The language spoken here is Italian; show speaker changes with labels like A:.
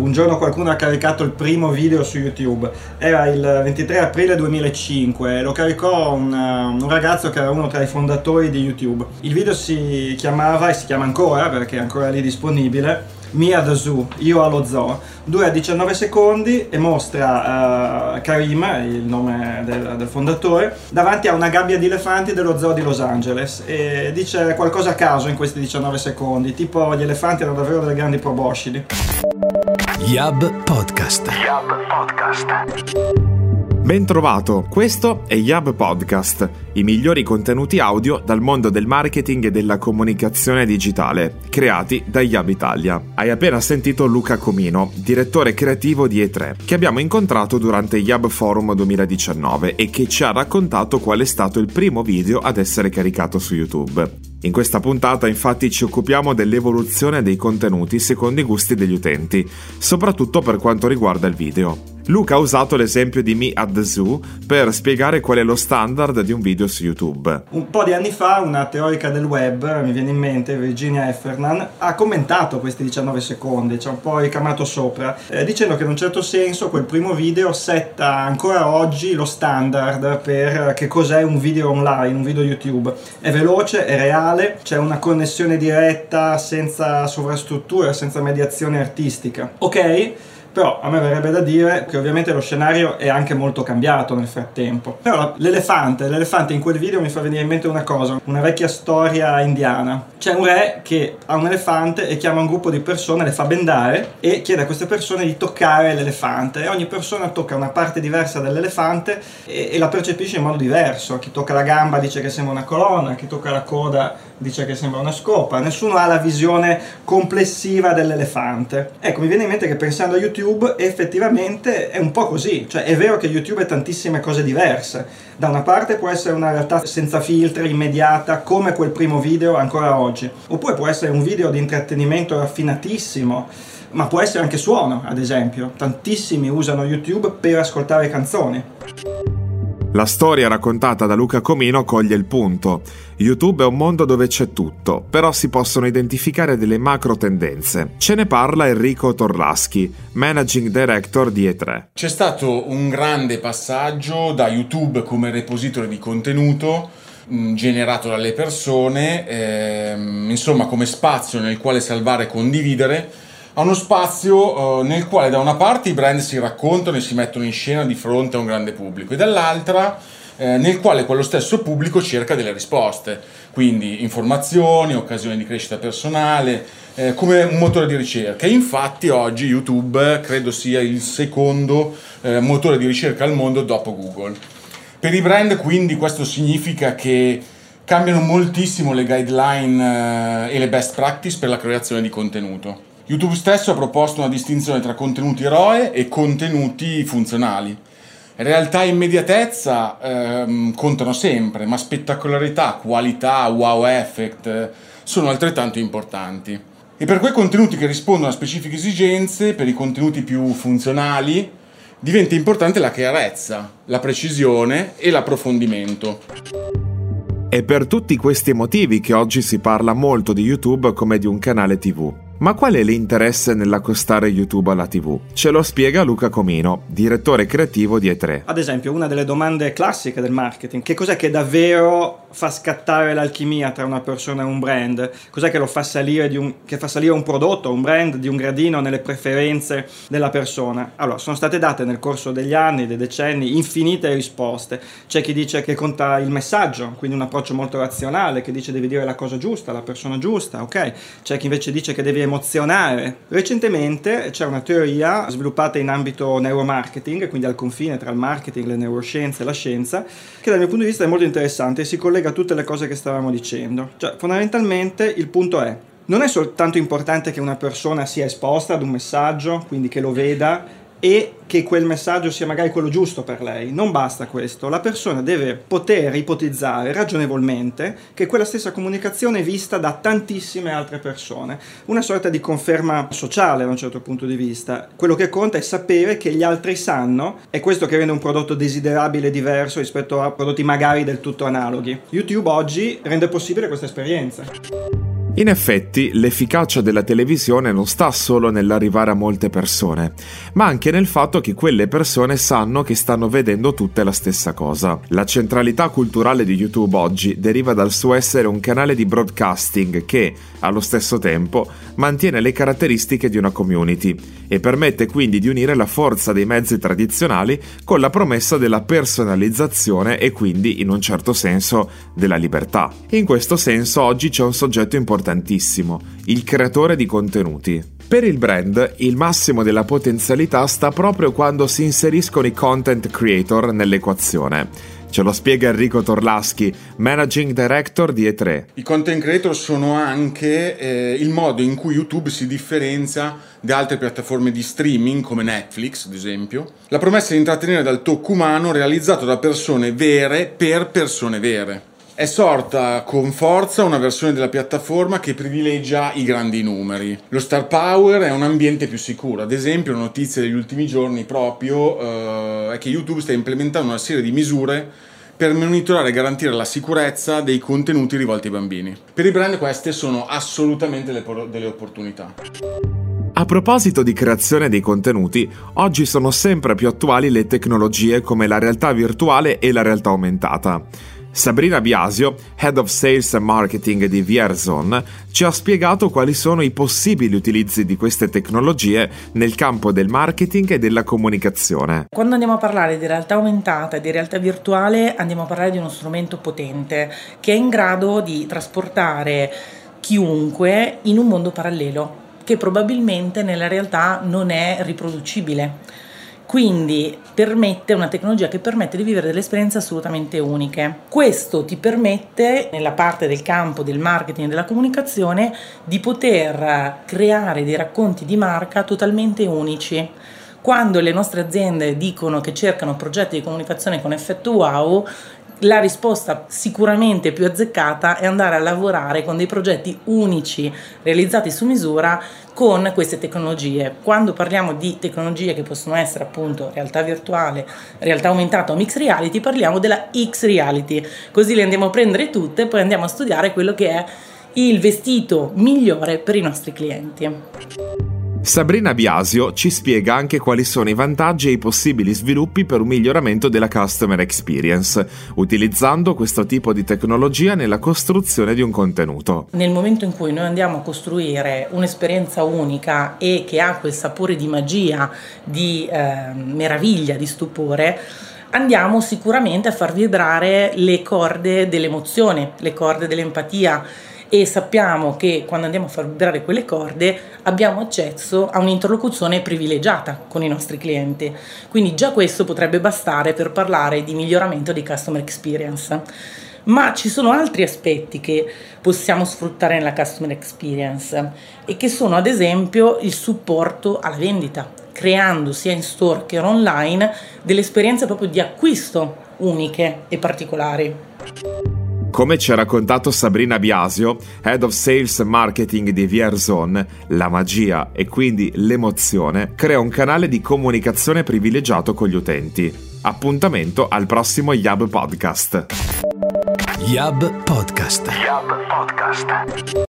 A: Un giorno qualcuno ha caricato il primo video su YouTube, era il 23 aprile 2005, lo caricò un, un, ragazzo che era uno tra i fondatori di YouTube. Il video si chiamava e si chiama ancora perché è ancora lì disponibile Mia the Zoo, io allo zoo, dura 19 secondi e mostra uh, Karim, il nome del, del, fondatore, davanti a una gabbia di elefanti dello zoo di Los Angeles e dice qualcosa a caso in questi 19 secondi, tipo gli elefanti erano davvero delle grandi proboscidi.
B: Yab Podcast. Yab Podcast. Ben trovato, questo è Yab Podcast, i migliori contenuti audio dal mondo del marketing e della comunicazione digitale, creati da Yab Italia. Hai appena sentito Luca Comino, direttore creativo di E3, che abbiamo incontrato durante Yab Forum 2019 e che ci ha raccontato qual è stato il primo video ad essere caricato su YouTube. In questa puntata infatti ci occupiamo dell'evoluzione dei contenuti secondo i gusti degli utenti, soprattutto per quanto riguarda il video. Luca ha usato l'esempio di Me at the Zoo per spiegare qual è lo standard di un video su YouTube.
A: Un po' di anni fa una teorica del web, mi viene in mente, Virginia Effernan, ha commentato questi 19 secondi, ci ha un po' ricamato sopra, eh, dicendo che in un certo senso quel primo video setta ancora oggi lo standard per che cos'è un video online, un video YouTube. È veloce, è reale, c'è una connessione diretta senza sovrastruttura, senza mediazione artistica. Ok? Però a me verrebbe da dire che ovviamente lo scenario è anche molto cambiato nel frattempo. Però l'elefante, l'elefante in quel video mi fa venire in mente una cosa, una vecchia storia indiana. C'è un re che ha un elefante e chiama un gruppo di persone, le fa bendare e chiede a queste persone di toccare l'elefante. E ogni persona tocca una parte diversa dell'elefante e, e la percepisce in modo diverso. Chi tocca la gamba dice che sembra una colonna, chi tocca la coda dice che sembra una scopa. Nessuno ha la visione complessiva dell'elefante. Ecco, mi viene in mente che pensando a YouTube YouTube effettivamente è un po' così, cioè è vero che YouTube è tantissime cose diverse. Da una parte può essere una realtà senza filtri, immediata, come quel primo video ancora oggi, oppure può essere un video di intrattenimento raffinatissimo, ma può essere anche suono, ad esempio. Tantissimi usano YouTube per ascoltare canzoni.
B: La storia raccontata da Luca Comino coglie il punto. YouTube è un mondo dove c'è tutto, però si possono identificare delle macro tendenze. Ce ne parla Enrico Torlaschi, Managing Director di E3.
C: C'è stato un grande passaggio da YouTube come repository di contenuto mm, generato dalle persone, ehm, insomma come spazio nel quale salvare e condividere a uno spazio uh, nel quale da una parte i brand si raccontano e si mettono in scena di fronte a un grande pubblico e dall'altra eh, nel quale quello stesso pubblico cerca delle risposte, quindi informazioni, occasioni di crescita personale, eh, come un motore di ricerca. E infatti oggi YouTube credo sia il secondo eh, motore di ricerca al mondo dopo Google. Per i brand quindi questo significa che cambiano moltissimo le guideline eh, e le best practice per la creazione di contenuto. YouTube stesso ha proposto una distinzione tra contenuti eroe e contenuti funzionali. Realtà e immediatezza ehm, contano sempre, ma spettacolarità, qualità, wow effect eh, sono altrettanto importanti. E per quei contenuti che rispondono a specifiche esigenze, per i contenuti più funzionali, diventa importante la chiarezza, la precisione e l'approfondimento.
B: È per tutti questi motivi che oggi si parla molto di YouTube come di un canale TV. Ma qual è l'interesse nell'accostare YouTube alla TV? Ce lo spiega Luca Comino, direttore creativo di E3.
A: Ad esempio, una delle domande classiche del marketing, che cos'è che davvero fa scattare l'alchimia tra una persona e un brand? Cos'è che lo fa salire, un, che fa salire un prodotto, un brand di un gradino nelle preferenze della persona? Allora, sono state date nel corso degli anni, dei decenni, infinite risposte. C'è chi dice che conta il messaggio, quindi un approccio molto razionale, che dice devi dire la cosa giusta, la persona giusta, ok? C'è chi invece dice che devi emozionare. Recentemente c'è una teoria sviluppata in ambito neuromarketing, quindi al confine tra il marketing, le neuroscienze e la scienza, che dal mio punto di vista è molto interessante e si collega a tutte le cose che stavamo dicendo. Cioè, fondamentalmente il punto è, non è soltanto importante che una persona sia esposta ad un messaggio, quindi che lo veda, e che quel messaggio sia magari quello giusto per lei. Non basta questo, la persona deve poter ipotizzare ragionevolmente che quella stessa comunicazione è vista da tantissime altre persone, una sorta di conferma sociale da un certo punto di vista. Quello che conta è sapere che gli altri sanno, è questo che rende un prodotto desiderabile e diverso rispetto a prodotti magari del tutto analoghi. YouTube oggi rende possibile questa esperienza.
B: In effetti, l'efficacia della televisione non sta solo nell'arrivare a molte persone, ma anche nel fatto che quelle persone sanno che stanno vedendo tutte la stessa cosa. La centralità culturale di YouTube oggi deriva dal suo essere un canale di broadcasting che, allo stesso tempo, mantiene le caratteristiche di una community e permette quindi di unire la forza dei mezzi tradizionali con la promessa della personalizzazione e quindi, in un certo senso, della libertà. In questo senso oggi c'è un soggetto importante importantissimo, il creatore di contenuti. Per il brand, il massimo della potenzialità sta proprio quando si inseriscono i content creator nell'equazione. Ce lo spiega Enrico Torlaschi, Managing Director di E3.
C: I content creator sono anche eh, il modo in cui YouTube si differenzia da altre piattaforme di streaming come Netflix, ad esempio. La promessa di intrattenere dal tocco umano realizzato da persone vere per persone vere. È sorta con forza una versione della piattaforma che privilegia i grandi numeri. Lo star power è un ambiente più sicuro. Ad esempio, una notizia degli ultimi giorni proprio eh, è che YouTube sta implementando una serie di misure per monitorare e garantire la sicurezza dei contenuti rivolti ai bambini. Per i brand queste sono assolutamente delle opportunità.
B: A proposito di creazione dei contenuti, oggi sono sempre più attuali le tecnologie come la realtà virtuale e la realtà aumentata. Sabrina Biasio, Head of Sales and Marketing di VRZone, ci ha spiegato quali sono i possibili utilizzi di queste tecnologie nel campo del marketing e della comunicazione.
D: Quando andiamo a parlare di realtà aumentata e di realtà virtuale, andiamo a parlare di uno strumento potente che è in grado di trasportare chiunque in un mondo parallelo che probabilmente nella realtà non è riproducibile quindi permette una tecnologia che permette di vivere delle esperienze assolutamente uniche. Questo ti permette, nella parte del campo del marketing e della comunicazione, di poter creare dei racconti di marca totalmente unici. Quando le nostre aziende dicono che cercano progetti di comunicazione con effetto wow, la risposta sicuramente più azzeccata è andare a lavorare con dei progetti unici realizzati su misura con queste tecnologie. Quando parliamo di tecnologie che possono essere appunto realtà virtuale, realtà aumentata o mix reality, parliamo della X reality, così le andiamo a prendere tutte e poi andiamo a studiare quello che è il vestito migliore per i nostri clienti.
B: Sabrina Biasio ci spiega anche quali sono i vantaggi e i possibili sviluppi per un miglioramento della customer experience, utilizzando questo tipo di tecnologia nella costruzione di un contenuto.
D: Nel momento in cui noi andiamo a costruire un'esperienza unica e che ha quel sapore di magia, di eh, meraviglia, di stupore, andiamo sicuramente a far vibrare le corde dell'emozione, le corde dell'empatia e sappiamo che quando andiamo a far vibrare quelle corde abbiamo accesso a un'interlocuzione privilegiata con i nostri clienti. Quindi già questo potrebbe bastare per parlare di miglioramento di customer experience. Ma ci sono altri aspetti che possiamo sfruttare nella customer experience e che sono ad esempio il supporto alla vendita, creando sia in store che online delle esperienze proprio di acquisto uniche e particolari.
B: Come ci ha raccontato Sabrina Biasio, Head of Sales Marketing di VRZone, la magia e quindi l'emozione crea un canale di comunicazione privilegiato con gli utenti. Appuntamento al prossimo Yab Podcast.
E: Yab Podcast. Yab Podcast.